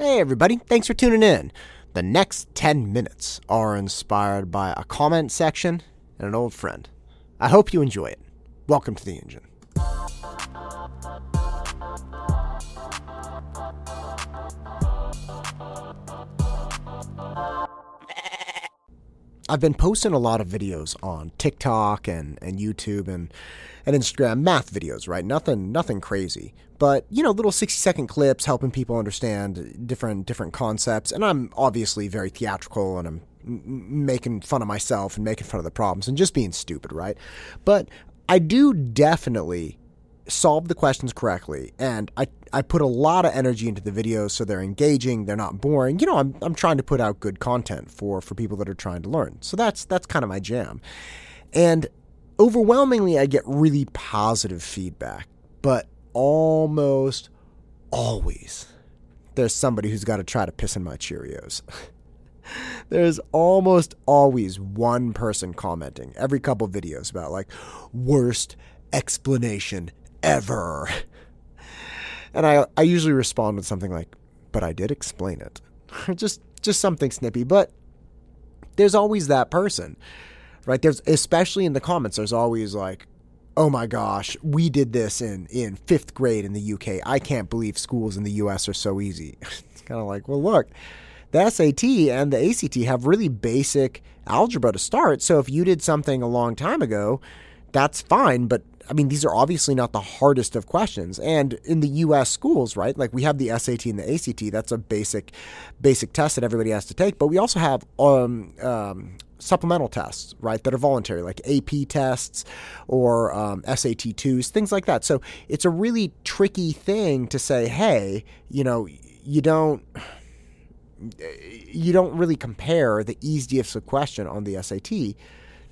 Hey, everybody, thanks for tuning in. The next 10 minutes are inspired by a comment section and an old friend. I hope you enjoy it. Welcome to the engine. I've been posting a lot of videos on TikTok and, and YouTube and, and Instagram, math videos, right? Nothing nothing crazy. But, you know, little 60 second clips helping people understand different different concepts. And I'm obviously very theatrical and I'm making fun of myself and making fun of the problems and just being stupid, right? But I do definitely solve the questions correctly and I, I put a lot of energy into the videos so they're engaging they're not boring. You know I'm, I'm trying to put out good content for for people that are trying to learn. So that's that's kind of my jam. And overwhelmingly i get really positive feedback but almost always there's somebody who's got to try to piss in my cheerios. There's almost always one person commenting every couple videos about like worst explanation ever. And I I usually respond with something like, "But I did explain it." just just something snippy, but there's always that person. Right? There's especially in the comments there's always like, "Oh my gosh, we did this in in 5th grade in the UK. I can't believe schools in the US are so easy." it's kind of like, "Well, look, the SAT and the ACT have really basic algebra to start. So if you did something a long time ago, that's fine, but I mean, these are obviously not the hardest of questions. And in the U.S. schools, right? Like we have the SAT and the ACT. That's a basic, basic test that everybody has to take. But we also have um, um, supplemental tests, right? That are voluntary, like AP tests or um, SAT twos, things like that. So it's a really tricky thing to say, hey, you know, you don't you don't really compare the easiest question on the SAT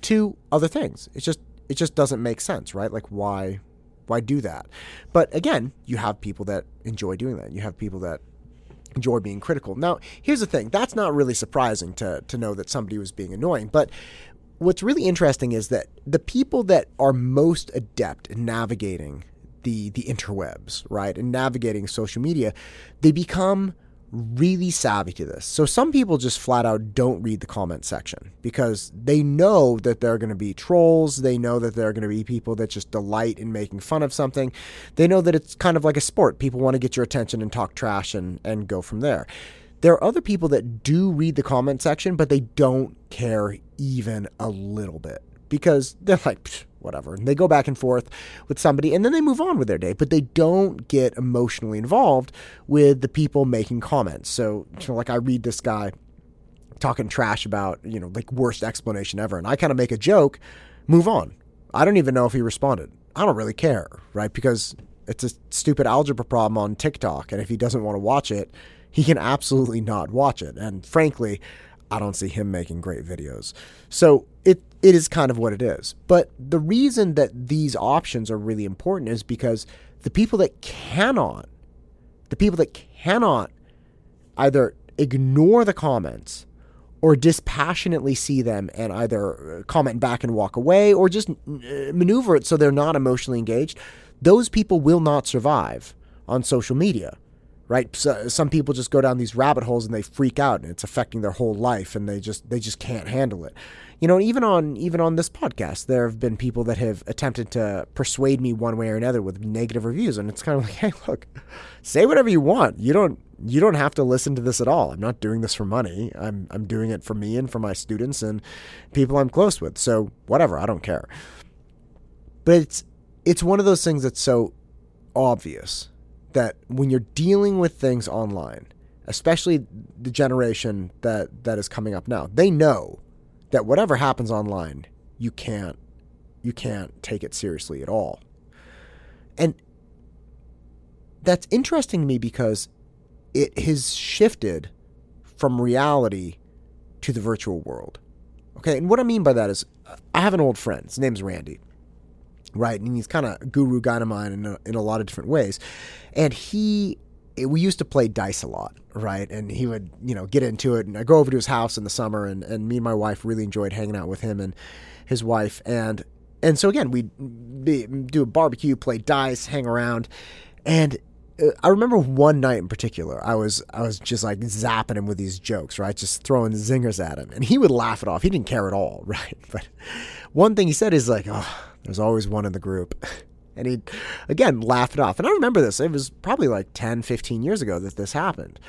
to other things. It's just it just doesn't make sense, right? Like why why do that? But again, you have people that enjoy doing that. You have people that enjoy being critical. Now, here's the thing. That's not really surprising to to know that somebody was being annoying, but what's really interesting is that the people that are most adept in navigating the the interwebs, right? And navigating social media, they become really savvy to this. So some people just flat out don't read the comment section because they know that there are going to be trolls. They know that there are going to be people that just delight in making fun of something. They know that it's kind of like a sport. People want to get your attention and talk trash and, and go from there. There are other people that do read the comment section, but they don't care even a little bit because they're like, whatever. And they go back and forth with somebody and then they move on with their day, but they don't get emotionally involved with the people making comments. So, like I read this guy talking trash about, you know, like worst explanation ever. And I kind of make a joke, move on. I don't even know if he responded. I don't really care, right? Because it's a stupid algebra problem on TikTok. And if he doesn't want to watch it, he can absolutely not watch it. And frankly, I don't see him making great videos. So it it is kind of what it is. But the reason that these options are really important is because the people that cannot, the people that cannot either ignore the comments or dispassionately see them and either comment back and walk away or just uh, maneuver it so they're not emotionally engaged, those people will not survive on social media right? So, some people just go down these rabbit holes and they freak out, and it's affecting their whole life, and they just they just can't handle it. You know, even on even on this podcast, there have been people that have attempted to persuade me one way or another with negative reviews, and it's kind of like, hey, look, say whatever you want. You don't you don't have to listen to this at all. I'm not doing this for money. I'm I'm doing it for me and for my students and people I'm close with. So whatever, I don't care. But it's it's one of those things that's so obvious that when you're dealing with things online, especially the generation that that is coming up now, they know that whatever happens online, you can't you can't take it seriously at all. And that's interesting to me because it has shifted from reality to the virtual world. Okay, and what I mean by that is I have an old friend. His name's Randy right? And he's kind of guru guy of mine in a, in a lot of different ways. And he, we used to play dice a lot, right? And he would, you know, get into it. And I go over to his house in the summer, and, and me and my wife really enjoyed hanging out with him and his wife. And and so again, we'd do a barbecue, play dice, hang around, and uh, I remember one night in particular, I was I was just like zapping him with these jokes, right? Just throwing zingers at him, and he would laugh it off. He didn't care at all, right? But one thing he said is like, "Oh, there's always one in the group," and he again laugh it off. And I remember this. It was probably like 10, 15 years ago that this happened.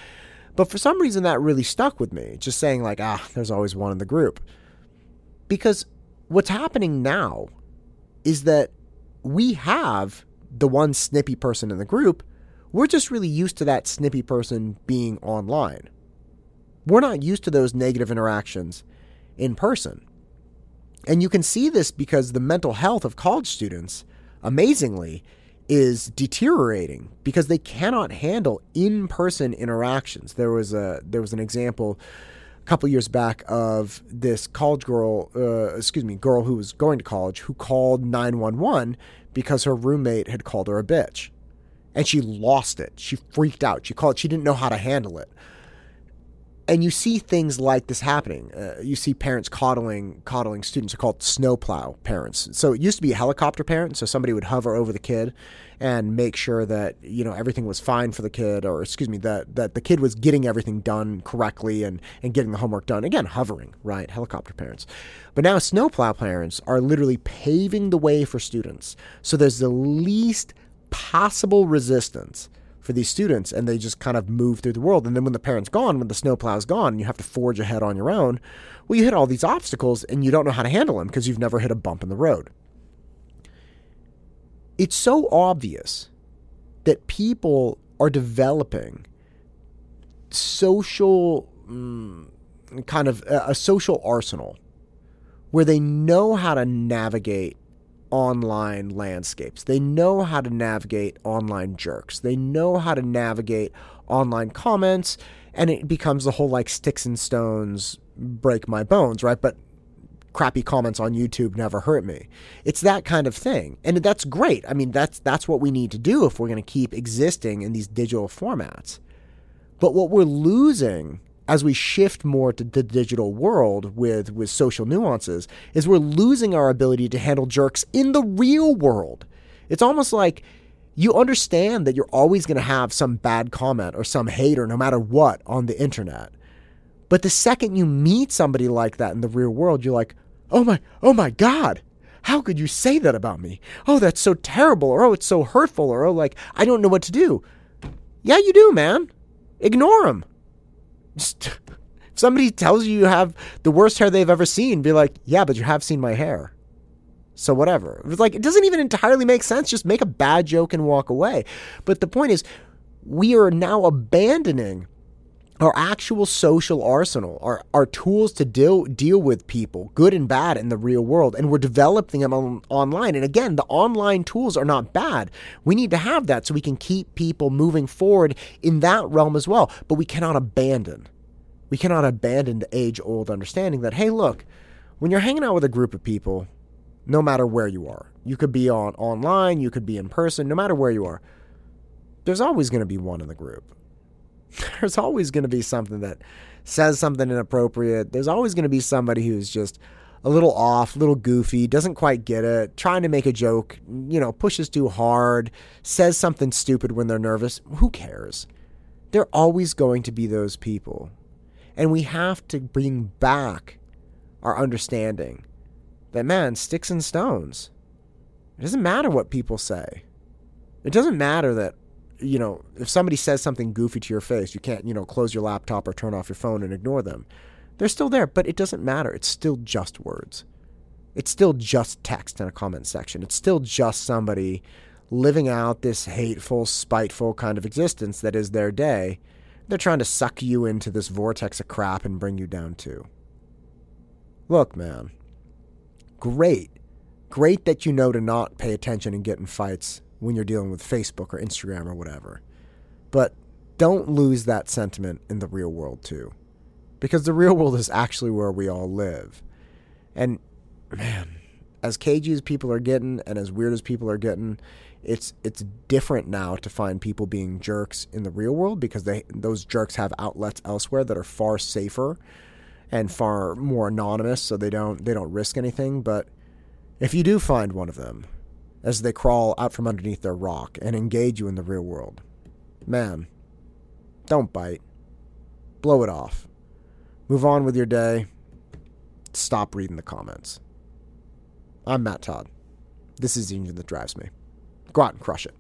But for some reason, that really stuck with me. Just saying like, "Ah, there's always one in the group," because what's happening now is that we have the one snippy person in the group we're just really used to that snippy person being online. We're not used to those negative interactions in person. And you can see this because the mental health of college students, amazingly, is deteriorating because they cannot handle in-person interactions. There was a there was an example a couple years back of this college girl, uh, excuse me, girl who was going to college who called 911 because her roommate had called her a bitch and she lost it. She freaked out. She called. She didn't know how to handle it. And you see things like this happening. Uh, you see parents coddling coddling students. They're called snowplow parents. So it used to be a helicopter parent. So somebody would hover over the kid and make sure that you know everything was fine for the kid, or excuse me, that that the kid was getting everything done correctly and and getting the homework done. Again, hovering, right? Helicopter parents. But now snowplow parents are literally paving the way for students. So there's the least possible resistance for these students and they just kind of move through the world. And then when the parent's gone, when the snowplow's gone, and you have to forge ahead on your own, well, you hit all these obstacles and you don't know how to handle them because you've never hit a bump in the road. It's so obvious that people are developing social mm, kind of a, a social arsenal where they know how to navigate online landscapes. They know how to navigate online jerks. They know how to navigate online comments, and it becomes the whole like sticks and stones break my bones, right? But crappy comments on YouTube never hurt me. It's that kind of thing. And that's great. I mean, that's that's what we need to do if we're going to keep existing in these digital formats. But what we're losing as we shift more to the digital world with with social nuances is we're losing our ability to handle jerks in the real world. It's almost like you understand that you're always going to have some bad comment or some hater no matter what on the internet. But the second you meet somebody like that in the real world, you're like, "Oh my, oh my god. How could you say that about me? Oh, that's so terrible." Or, "Oh, it's so hurtful." Or, "Oh, like I don't know what to do." Yeah, you do, man. Ignore them. Just, if somebody tells you you have the worst hair they've ever seen, be like, yeah, but you have seen my hair. So whatever. It's like it doesn't even entirely make sense. Just make a bad joke and walk away. But the point is, we are now abandoning our actual social arsenal, our, our tools to deal deal with people, good and bad, in the real world, and we're developing them on, online. And again, the online tools are not bad. We need to have that so we can keep people moving forward in that realm as well. But we cannot abandon. We cannot abandon the age old understanding that hey, look, when you're hanging out with a group of people, no matter where you are, you could be on online, you could be in person, no matter where you are, there's always going to be one in the group there's always going to be something that says something inappropriate. There's always going to be somebody who's just a little off, a little goofy, doesn't quite get it, trying to make a joke, you know, pushes too hard, says something stupid when they're nervous. Who cares? There are always going to be those people. And we have to bring back our understanding that, man, sticks and stones. It doesn't matter what people say. It doesn't matter that you know, if somebody says something goofy to your face, you can't, you know, close your laptop or turn off your phone and ignore them. They're still there, but it doesn't matter. It's still just words. It's still just text in a comment section. It's still just somebody living out this hateful, spiteful kind of existence that is their day. They're trying to suck you into this vortex of crap and bring you down too. Look, man. Great. Great that you know to not pay attention and get in fights when you're dealing with Facebook or Instagram or whatever. But don't lose that sentiment in the real world too. Because the real world is actually where we all live. And man, as cagey as people are getting and as weird as people are getting, it's it's different now to find people being jerks in the real world because they those jerks have outlets elsewhere that are far safer and far more anonymous so they don't they don't risk anything, but if you do find one of them as they crawl out from underneath their rock and engage you in the real world. man, don't bite. Blow it off. Move on with your day. Stop reading the comments. I'm Matt Todd. This is the engine that drives me. Go out and crush it.